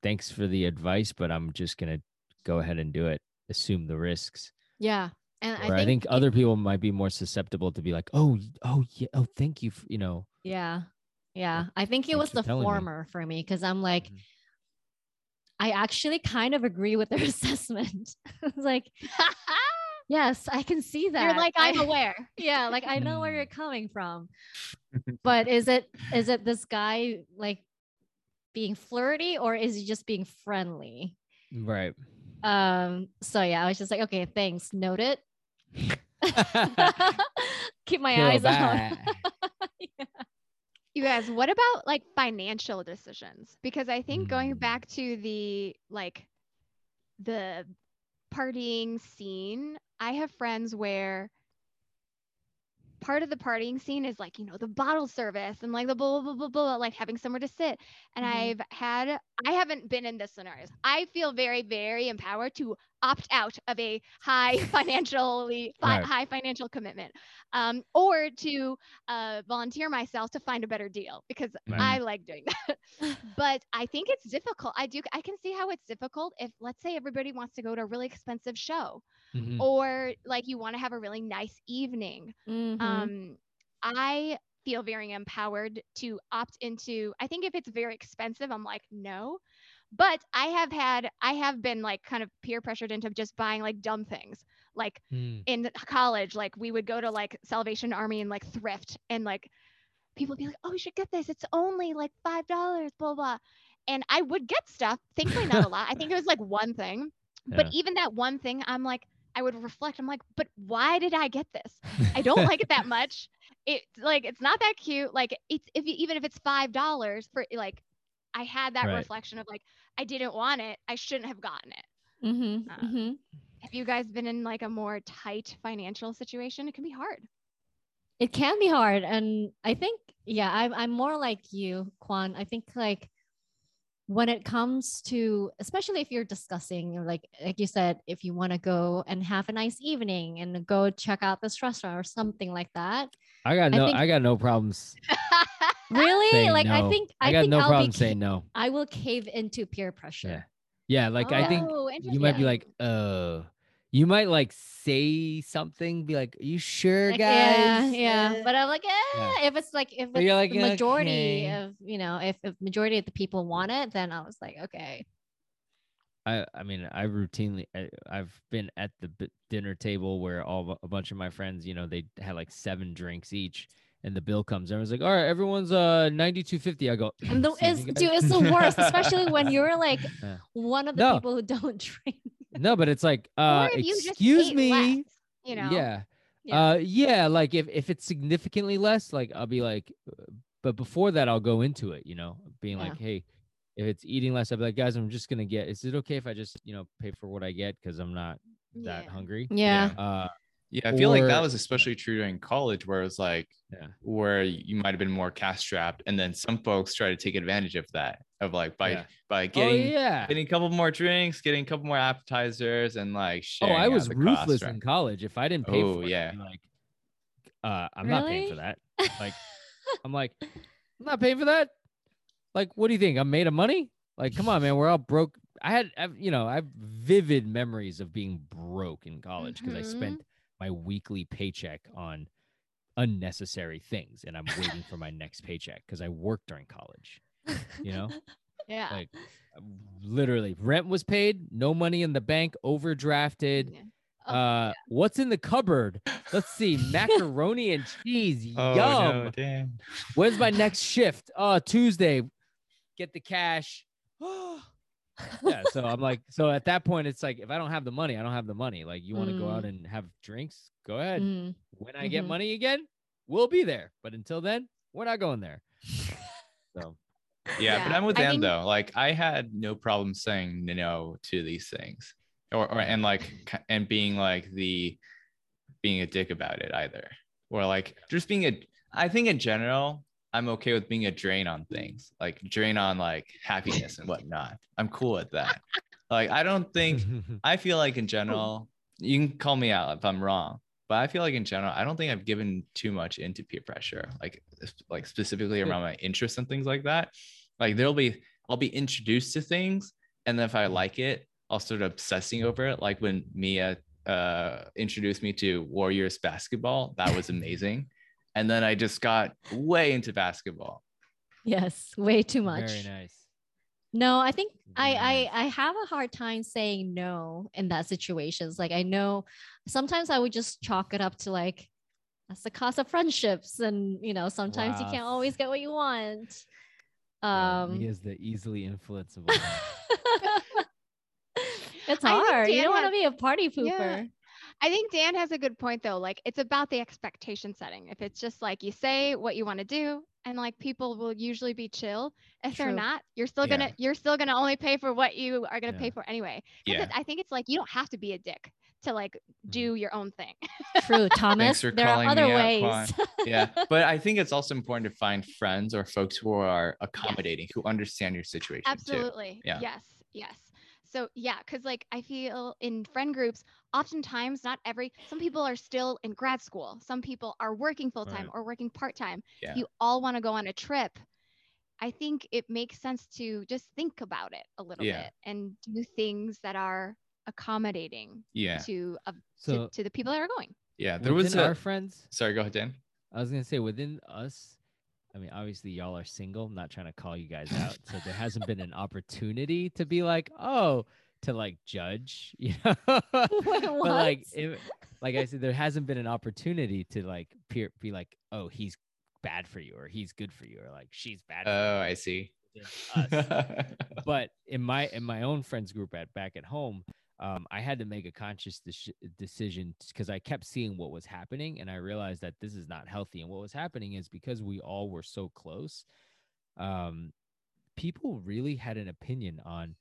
S2: thanks for the advice, but I'm just gonna go ahead and do it. Assume the risks.
S3: Yeah. And
S2: Or I think, other people might be more susceptible to be like, oh, oh yeah, oh thank you, f- you know.
S3: yeah. Yeah. I think it was the
S2: telling me.
S3: former for me because I'm like,
S2: Mhm.
S3: I actually kind of agree with their assessment. It's like, yes, I can see that.
S4: You're like, I'm aware.
S3: yeah like i know where
S2: Mm.
S3: you're coming from but is it is it this guy like being flirty or is he just being friendly
S2: Right.
S3: um so yeah i was just like okay thanks note it keep my
S2: Girl,
S3: eyes out
S2: bye.
S4: You guys, what about like financial decisions? Because I think going
S2: Mm.
S4: back to the like the partying scene, I have friends where part of the partying scene is like, you know, the bottle service and like the blah blah blah blah, blah like having somewhere to sit. And
S3: Mhm.
S4: I've had I haven't been in this scenario. I feel very, very empowered to opt out of a high financially high financial commitment. Um, or to uh, volunteer myself to find a better deal because. I like doing that. but I think it's difficult. I do. I can see how it's difficult if, let's say, everybody wants to go to a really expensive show,
S2: Mhm.
S4: or like you want to have a really nice evening.
S3: Mhm.
S4: Um, I feel very empowered to opt into. I think if it's very expensive, I'm like no. But I have had, I have been like kind of peer pressured into just buying like dumb things. Like
S2: Mm.
S4: in college, like we would go to like Salvation Army and like thrift, and like people would be like, "Oh, you should get this. It's only like five dollars." Blah blah. And I would get stuff. Thankfully, not a lot. I think it was like one thing. But even that one thing, I'm like, I would reflect. I'm like, but why did I get this? I don't like it that much. It's like it's not that cute. Like it's if even if it's five dollars for like, I had that
S2: Right.
S4: reflection of like, I didn't want it. I shouldn't have gotten it.
S3: Mhm,
S4: Uh,
S3: mhm.
S4: Have you guys been in like a more tight financial situation? It can be hard.
S3: it can be hard and i think yeah i'm, I'm more like you Quan i think like when it comes to especially if you're discussing like like you said if you want to go and have a nice evening and go check out this restaurant or something like that
S2: I got
S3: I
S2: no,
S3: think-
S2: I got no problems
S3: really? Like i think
S2: I
S3: i,
S2: got
S3: think
S2: no
S3: I'll
S2: problem
S3: be
S2: saying no.
S3: i will cave into peer pressure.
S2: Yeah, yeah like I think
S4: Oh,
S2: you might be like, uh, you might like say something, be like, "Are you sure,
S3: Like,
S2: guys?"
S3: yeah yeah but i'm like eh,
S2: Yeah.
S3: if it's like if it's
S2: like,
S3: the majority
S2: "Okay."
S3: of you know if, if majority of the people want it then i was like okay
S2: I I mean I routinely I, I've been at the b- dinner table where all a bunch of my friends, you know, they had like seven drinks each, and the bill comes. and I was like, "All right, everyone's uh ninety two fifty. I go,
S3: And the,
S2: "Excuse
S3: it's, dude,
S2: guys?"
S3: it's the worst, especially when you're like one of the
S2: No.
S3: people who don't drink.
S2: No, but it's like, uh,
S4: or if you just
S2: excuse me,
S4: less, you know.
S2: yeah,
S3: Yeah.
S2: Uh, yeah, like if if it's significantly less, like I'll be like, uh, but before that, I'll go into it, you know, being
S3: Yeah.
S2: like, hey, if it's eating less, I'll be like, guys, I'm just gonna get. Is it okay if I just, you know, pay for what I get because I'm not that
S4: Yeah.
S2: hungry?
S3: Yeah.
S2: Uh,
S1: Yeah, I feel like that was especially true during college, where it was like
S2: yeah,
S1: where you might have been more cash strapped, and then some folks try to take advantage of that, of like by
S2: Yeah.
S1: by
S2: oh
S1: getting
S2: yeah.
S1: getting a couple more drinks, getting a couple more appetizers, and like
S2: Oh. I was
S1: the cost,
S2: ruthless
S1: right?
S2: in college. If I didn't pay
S1: Oh,
S2: for it,
S1: yeah.
S2: I'd be like, uh, I'm not paying for that. Like, I'm like, I'm not paying for that. Like, what do you think? I'm made of money? Like, come on, man. We're all broke. I had, I've, you know, I have vivid memories of being broke in college because
S3: Mhm.
S2: I spent my weekly paycheck on unnecessary things, and I'm waiting for my next paycheck because I worked during college. You know,
S4: Yeah.
S2: like literally, rent was paid, no money in the bank, overdrafted.
S4: Yeah.
S3: Oh,
S2: Uh, what's in the cupboard? Let's see, macaroni and cheese.
S1: Oh
S2: Yum.
S1: no, damn.
S2: When's my next shift? Oh, Tuesday. Get the cash. yeah. So I'm like, so at that point, it's like, if I don't have the money, I don't have the money. Like, you want to go out and have drinks? Go ahead.
S3: Mm.
S2: When I get
S3: Mhm.
S2: money again, we'll be there. But until then, we're not going there. So
S1: Yeah, but I'm with
S4: I
S1: Dan
S4: mean-
S1: though. Like I had no problem saying no to these things, or, or and like and being like the being a dick about it either, or like just being a. I think in general, I'm okay with being a drain on things, like drain on like happiness and whatnot. I'm cool with that. Like I don't think I feel like in general, you can call me out if I'm wrong, but I feel like in general, I don't think I've given too much into peer pressure, like like specifically around my interests and things like that. Like there'll be I'll be introduced to things, and then if I like it, I'll start obsessing over it. Like when Mia uh introduced me to Warriors basketball, that was amazing. And then I just got way into basketball.
S3: Yes, way too much.
S2: Very nice.
S3: No, I think
S2: Very nice.
S3: I, I I have a hard time saying no in that situations. Like I know sometimes I would just chalk it up to like that's the cost of friendships, and you know sometimes you can't always get what you want.
S2: Yeah,
S3: Um,
S2: Mia's the easily influenceable.
S3: it's hard. You don't want to be a party pooper.
S4: Yeah. I think Dan has a good point though. Like it's about the expectation setting. If it's just like you say what you want to do and like people will usually be chill. If they're not, you're still
S1: Yeah.
S4: gonna you're still gonna only pay for what you are gonna
S2: Yeah.
S4: pay for anyway.
S1: Yeah.
S4: I think it's like you don't have to be a dick to like mm. do your own thing.
S3: True, Thomas.
S1: for
S3: there are
S1: calling
S3: other
S1: me out,
S3: ways.
S1: yeah but i think it's also important to find friends or folks who are accommodating who understand your situation too
S4: Absolutely.
S1: Yeah.
S4: Yes. Yes. So yeah, because like I feel in friend groups, oftentimes not every some people are still in grad school. Some people are working full time
S2: Right.
S4: or working part time.
S1: Yeah.
S4: You all want to go on a trip. I think it makes sense to just think about it a little
S1: Yeah.
S4: bit and do things that are accommodating
S1: yeah
S4: to, uh,
S2: So
S4: to to the people that are going.
S1: yeah there was a
S2: our friends,
S1: sorry go ahead dan
S2: I was gonna say within us. I mean, obviously y'all are single. I'm not trying to call you guys out. So there hasn't been an opportunity to be like, oh, to like judge, you know. but like,
S3: what?
S2: if, like I said, there hasn't been an opportunity to like peer, be like, oh, he's bad for you, or he's good for you, or like she's bad. For
S1: oh
S2: you
S1: i see
S2: but in my in my own friends group at back at home um, i had to make a conscious deci- decision because i kept seeing what was happening and i realized that this is not healthy and what was happening is because we all were so close um, people really had an opinion on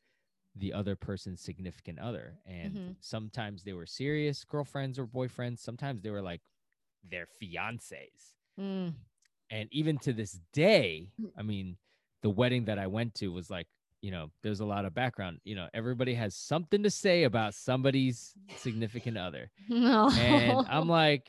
S2: the other person's significant other and
S3: Mhm.
S2: sometimes they were serious girlfriends or boyfriends sometimes they were like their fiancés
S3: Mm.
S2: and even to this day i mean the wedding that i went to was like you know there's a lot of background you know everybody has something to say about somebody's significant other
S3: No.
S2: and i'm like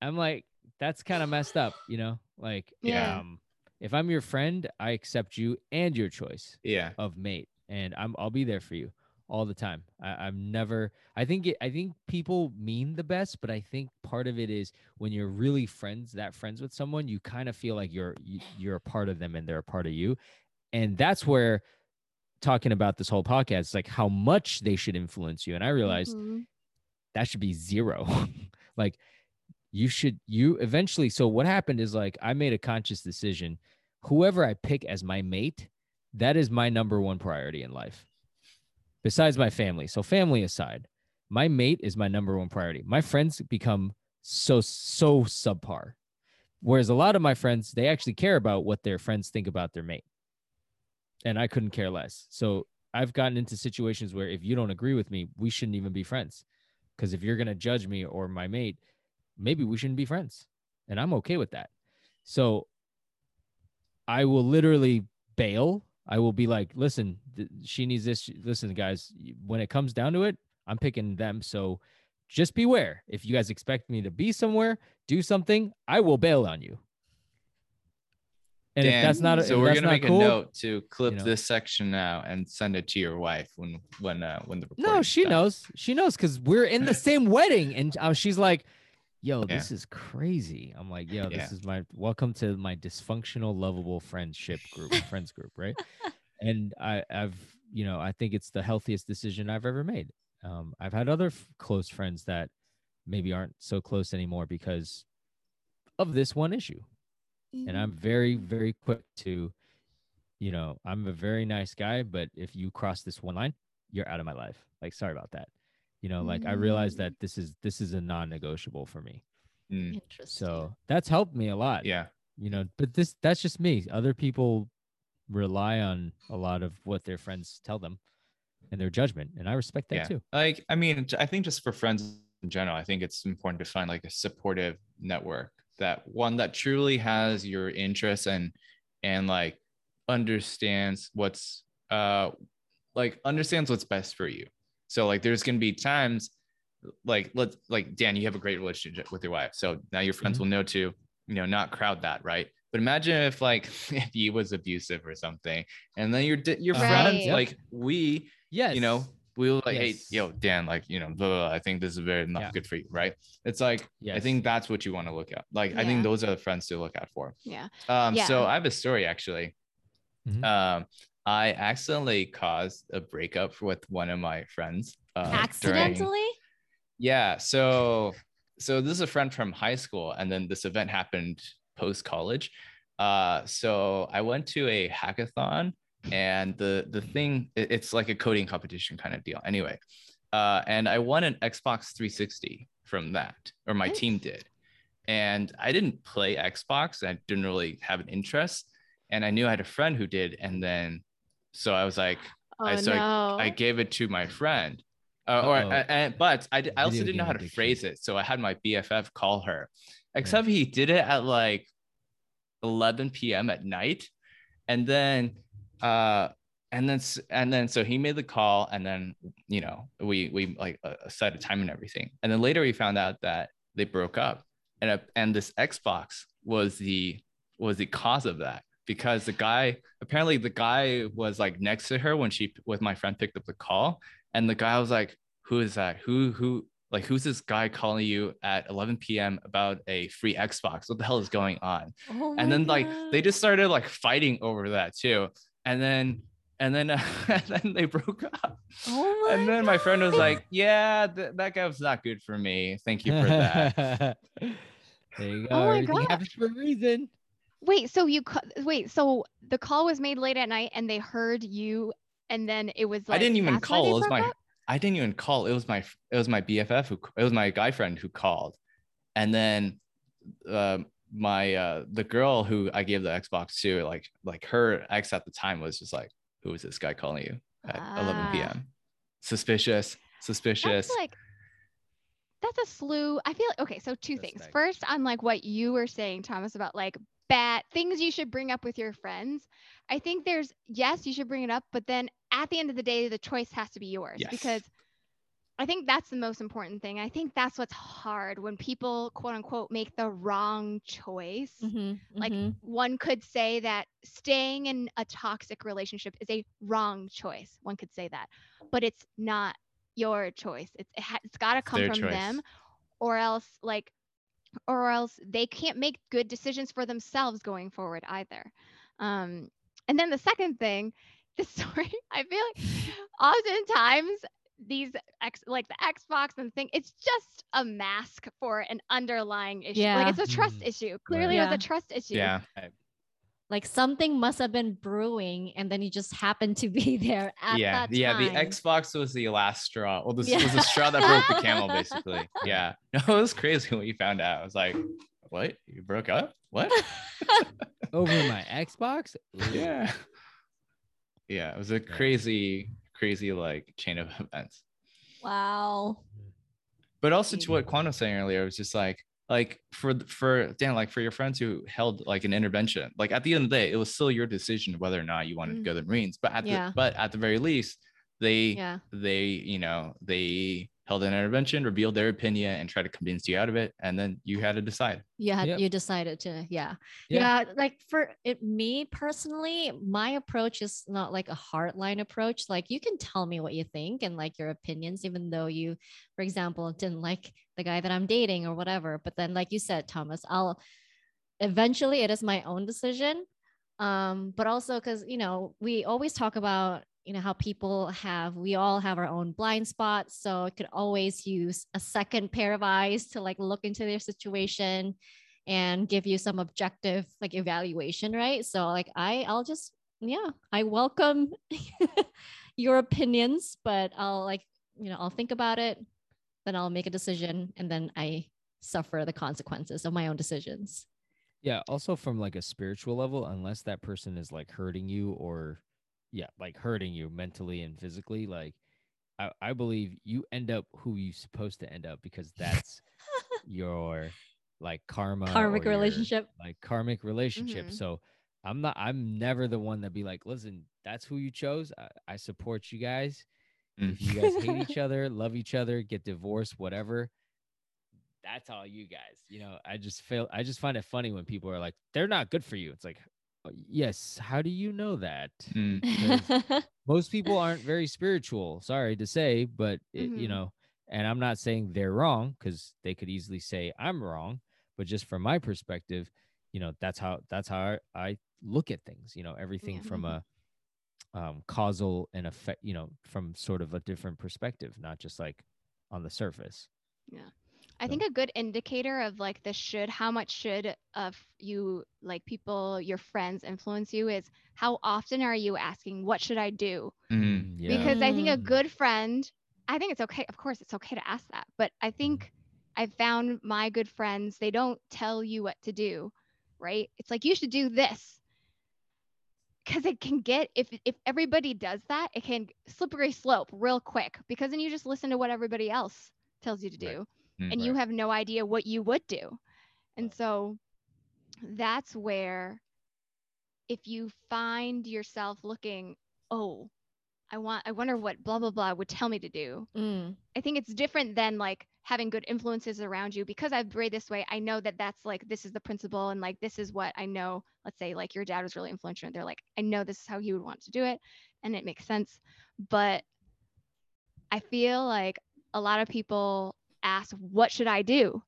S2: i'm like that's kind of messed up you know like
S4: Yeah.
S2: um if i'm your friend i accept you and your choice
S1: yeah
S2: of mate and i'm i'll be there for you all the time I, i'm never i think it, i think people mean the best but i think part of it is when you're really friends that friends with someone you kind of feel like you're you, you're a part of them and they're a part of you and that's where talking about this whole podcast, like how much they should influence you. And I realized
S4: Mhm.
S2: that should be zero. like you should you eventually so what happened is like I made a conscious decision. Whoever I pick as my mate, that is my number one priority in life. Besides my family. So family aside, my mate is my number one priority. My friends become so so subpar. Whereas a lot of my friends, they actually care about what their friends think about their mate. And I couldn't care less. So I've gotten into situations where if you don't agree with me, we shouldn't even be friends. Because if you're going to judge me or my mate, maybe we shouldn't be friends. And I'm okay with that. So I will literally bail. I will be like, listen, th- she needs this. Listen, guys, when it comes down to it, I'm picking them. So just beware. If you guys expect me to be somewhere, do something, I will bail on you. And if
S1: Dan,
S2: that's not,
S1: so
S2: if
S1: we're gonna make
S2: cool,
S1: a note to clip
S2: you know.
S1: this section now and send it to your wife when when uh when the
S2: No, she
S1: done.
S2: knows. She knows because we're in the same wedding, and uh, she's like, "Yo,
S1: Yeah.
S2: this is crazy." I'm like, "Yo,
S1: Yeah.
S2: this is my welcome to my dysfunctional, lovable friendship group, friends group, right?" and I, I've, you know, I think it's the healthiest decision I've ever made. Um, I've had other f- close friends that maybe aren't so close anymore because of this one issue and I'm very, very quick to, you know, I'm a very nice guy, but if you cross this one line, you're out of my life. Like, sorry about that. You know, like I realize that this is this is a non-negotiable for me.
S1: Mm,
S3: Interesting.
S2: So that's helped me a lot.
S1: yeah.
S2: You know, but this that's just me. Other people rely on a lot of what their friends tell them and their judgment, and I respect that
S1: yeah.
S2: too.
S1: Like, I mean, I think just for friends in general, I think it's important to find like a supportive network that one that truly has your interests and and like understands what's uh like understands what's best for you. So like there's gonna be times like let's like Dan, you have a great relationship with your wife. So now your friends will know to, you know, not crowd that, right? But imagine if like if he was abusive or something, and then your your
S2: Uh-huh.
S1: friends like we
S2: Yes.
S1: you know, we were like,
S2: Yes.
S1: hey, yo, Dan, like, you know, blah, blah, blah, I think this is very not
S2: Yeah.
S1: good for you, right? It's like, I think that's what you want to look at. Like, I think those are the friends to look out for.
S4: Yeah.
S1: Um, so I have a story actually.
S2: Mhm.
S1: Um, I accidentally caused a breakup with one of my friends. Uh, during-
S3: Accidentally?
S1: yeah. So, so this is a friend from high school, and then this event happened post college. Uh, so I went to a hackathon, and the the thing it's like a coding competition kind of deal. Anyway, uh, and I won an Xbox 360 from that, or my team did. And I didn't play Xbox. I didn't really have an interest, and I knew I had a friend who did. And then, so I was like,
S4: Oh
S1: I- so
S4: no.
S1: I gave it to my friend. Uh, or
S2: Uh-oh.
S1: uh, and, but I, d- I also
S2: Video
S1: didn't know
S2: game
S1: how to
S2: addiction.
S1: phrase it, so I had my BFF call her. Except he did it at like 11 p.m. at night, and then uh and then and then so he made the call, and then you know we we like uh, set a time and everything, and then later we found out that they broke up, and uh, and this Xbox was the was the cause of that because the guy apparently the guy was like next to her when she with my friend picked up the call and the guy was like who is that? Who who like who's this guy calling you at 11 p.m about a free xbox? What the hell is going on?
S3: Oh
S1: and then like they just started like fighting over that too and then and then and then they broke up
S3: Oh my
S1: and then my friend was like yeah th- that guy was not good for me thank you for that
S2: there you go.
S4: Oh my
S2: Everything
S4: gosh.
S2: happens for a reason.
S4: Wait, so you ca- wait, so the call was made late at night and they heard you and then it was like
S1: I didn't even call. It was my
S4: up?
S1: I didn't even call. It was my it was my BFF who it was my guy friend who called, and then uh, my uh, the girl who I gave the Xbox to like like her ex at the time was just like, who is this guy calling you at 11
S4: Ah.
S1: p.m. Suspicious, suspicious.
S4: That's like that's a slew. I feel like okay, so two things.
S2: Suspect.
S4: First, on like what you were saying, Thomas, about like bad things you should bring up with your friends. I think there's yes, you should bring it up, but then at the end of the day, the choice has to be yours
S1: Yes.
S4: because I think that's the most important thing. I think that's what's hard when people quote unquote make the wrong choice.
S3: Mhm,
S4: Like
S3: mhm.
S4: one could say that staying in a toxic relationship is a wrong choice. One could say that, but it's not your choice. It's it ha- it's got to come from
S1: choice.
S4: them, or else like, or else they can't make good decisions for themselves going forward either. Um, and then the second thing this story. I feel like oftentimes these X like the Xbox and thing, it's just a mask for an underlying issue. Yeah. Like it's a trust
S2: Mm.
S4: issue. Clearly it was a trust issue.
S1: Yeah.
S3: like something must have been brewing and then you just happened to be there at
S1: yeah.
S3: that
S1: Yeah. The. Xbox was the last straw. Well, this
S3: Yeah.
S1: was the straw that broke the camel, basically. Yeah. No, it was crazy when you found out. I was like, what? You broke up? What?
S2: Over my Xbox?
S1: Yeah. Yeah. It was a crazy, crazy like chain of events.
S3: wow.
S1: but also to
S3: Mm.
S1: what Quan was saying earlier, it was just like like for for Dan, like for your friends who held like an intervention, like at the end of the day, it was still your decision whether or not you wanted to go to the Marines. But at
S3: Yeah.
S1: the but at the very least, they
S3: Yeah.
S1: they you know they held an intervention, revealed their opinion, and tried to convince you out of it, and then you had to decide.
S3: You had
S2: Yep.
S3: you decided to yeah.
S2: Yeah.
S3: yeah like for it me personally my approach is not like a hardline approach like you can tell me what you think and like your opinions even though you for example didn't like the guy that i'm dating or whatever but then like you said thomas i'll eventually it is my own decision um but also because you know we always talk about you know how people have we all have our own blind spots so it could always use a second pair of eyes to like look into their situation and give you some objective like evaluation right so like i i'll just yeah i welcome your opinions but i'll like you know i'll think about it then i'll make a decision and then i suffer the consequences of my own decisions
S2: Yeah. Also, from like a spiritual level, unless that person is like hurting you or, yeah, like hurting you mentally and physically, like I, I believe you end up who you're supposed to end up because that's your like karma,
S3: karmic
S2: your,
S3: relationship
S2: like karmic relationship.
S4: Mhm.
S2: So I'm not, I'm never the one that be like, listen, that's who you chose. I, I support you guys.
S1: Mm.
S2: If you guys hate each other, love each other, get divorced, whatever, that's all you guys. You know, I just feel I just find it funny when people are like, they're not good for you. It's like, "Uh, yes, how do you know that?
S1: Mm.
S2: Most people aren't very spiritual. Sorry to say, but it, you
S4: Mhm.
S2: know, and I'm not saying they're wrong because they could easily say I'm wrong, but just from my perspective, you know, that's how that's how I, I look at things. You know, everything
S4: Yeah.
S2: from a um, causal and effect, you know, from sort of a different perspective, not just like on the surface.
S4: I think a good indicator of like the should, how much should of you like people, your friends influence you is how often are you asking, what should I do?
S1: Mm.
S2: yeah.
S4: Because I think a
S2: Mm.
S4: good friend, I think it's okay. Of course, it's okay to ask that. But I think I've found my good friends, they don't tell you what to do, right? It's like, you should do this. Because it can get, if, if everybody does that, it can slippery slope real quick because then you just listen to what everybody else tells you to
S2: Right.
S4: Do
S1: Mm.
S4: and you have no idea what you would do. And so that's where if you find yourself looking, oh, I want I wonder what blah blah blah would tell me to do.
S3: Mm,
S4: I think it's different than like having good influences around you because I've raised this way. I know that that's like this is the principle and like this is what I know. Let's say like your dad was really influential and they're like I know this is how he would want to do it and it makes sense. But I feel like a lot of people ask what should I do?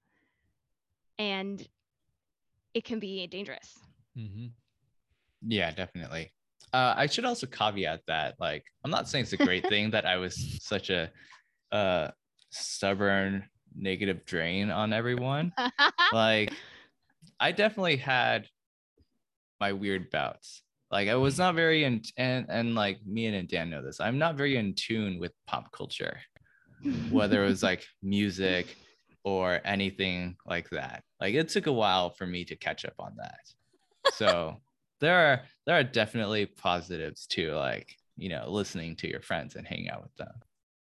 S4: And it can be dangerous.
S2: Mm-hmm.
S1: Yeah, definitely. Uh, I should also caveat that, like, I'm not saying it's a great thing that I was such a uh, stubborn, negative drain on everyone. Like, I definitely had my weird bouts. Like, I was not very in, and and like me and Dan know this. I'm not very in tune with pop culture, whether it was like music or anything like that. Like, it took a while for me to catch up on that. So there are there are definitely positives to like you know listening to your friends and hanging out with them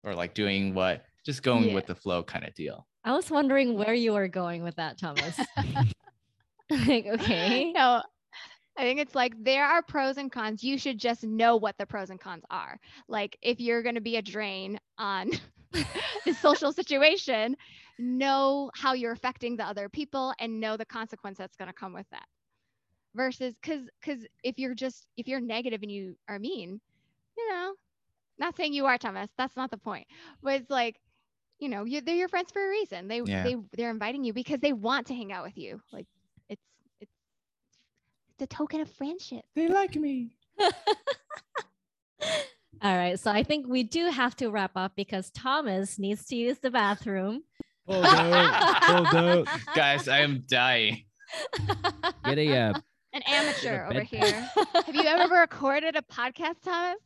S1: or like doing what just going
S4: Yeah.
S1: with the flow kind of deal
S3: i was wondering where you were going with that thomas like okay
S4: no, I think it's like there are pros and cons. You should just know what the pros and cons are. Like if you're going to be a drain on the social situation, know how you're affecting the other people and know the consequence that's going to come with that. Versus cuz cuz if you're just if you're negative and you are mean, you know, not saying you are Thomas, that's not the point. But it's like you know, you they're your friends for a reason. They
S1: Yeah.
S4: they they're inviting you because they want to hang out with you. Like it's it's it's a token of friendship.
S1: they like me
S3: All right. So I think we do have to wrap up because Thomas needs to use the bathroom.
S2: Hold out. Hold out.
S1: Guys, I am dying.
S2: Get a uh,
S4: An amateur over here. Have you ever recorded a podcast, Thomas?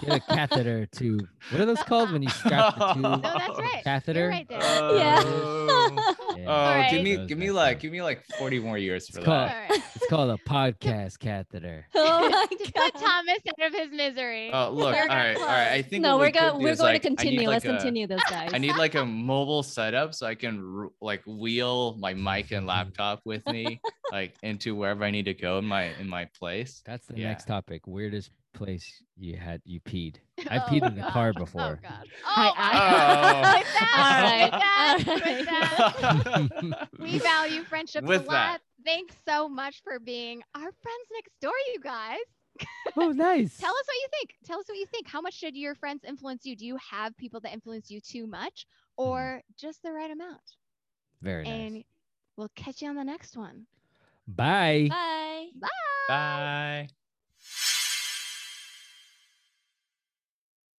S2: Get a catheter to what are those called when you strap the tube?
S4: No, that's right.
S2: Catheter?
S4: You're right there. Oh.
S3: Yeah.
S1: Oh,
S2: Yeah.
S1: Oh,
S4: Alright.
S1: give me
S2: Those
S1: give me like
S2: then.
S1: give me like 40 more years for
S2: It's called-
S1: that.
S2: It's called a podcast catheter.
S3: oh my
S4: to put. Thomas out of his misery.
S1: Oh, look.
S4: We're
S1: All
S4: gonna
S1: right. All right. I think
S3: No, we're
S1: we could
S3: going we're
S1: is,
S3: going
S1: like,
S3: to continue.
S1: like,
S3: Let's
S1: a-
S3: continue this, guys.
S1: I need like a mobile setup so I can r- like wheel my mic and mm-hmm. laptop with me like into wherever I need to go in my in my place.
S2: That's the
S1: Yeah.
S2: next topic. Weirdest place you had you peed. I've
S4: Oh,
S2: peed in the
S4: God.
S2: car
S4: Oh
S2: before.
S4: God. Oh,
S3: I-
S4: my God. With that,
S3: right,
S4: with that, we value friendships
S1: With
S4: a lot.
S1: that.
S4: Thanks so much for being our friends next door, you guys.
S2: oh, nice.
S4: Tell us what you think. Tell us what you think. How much should your friends influence you? Do you have people that influence you too much mm-hmm. or just the right amount?
S2: Very nice.
S4: And we'll catch you on the next one.
S2: Bye.
S3: Bye.
S4: Bye.
S1: Bye.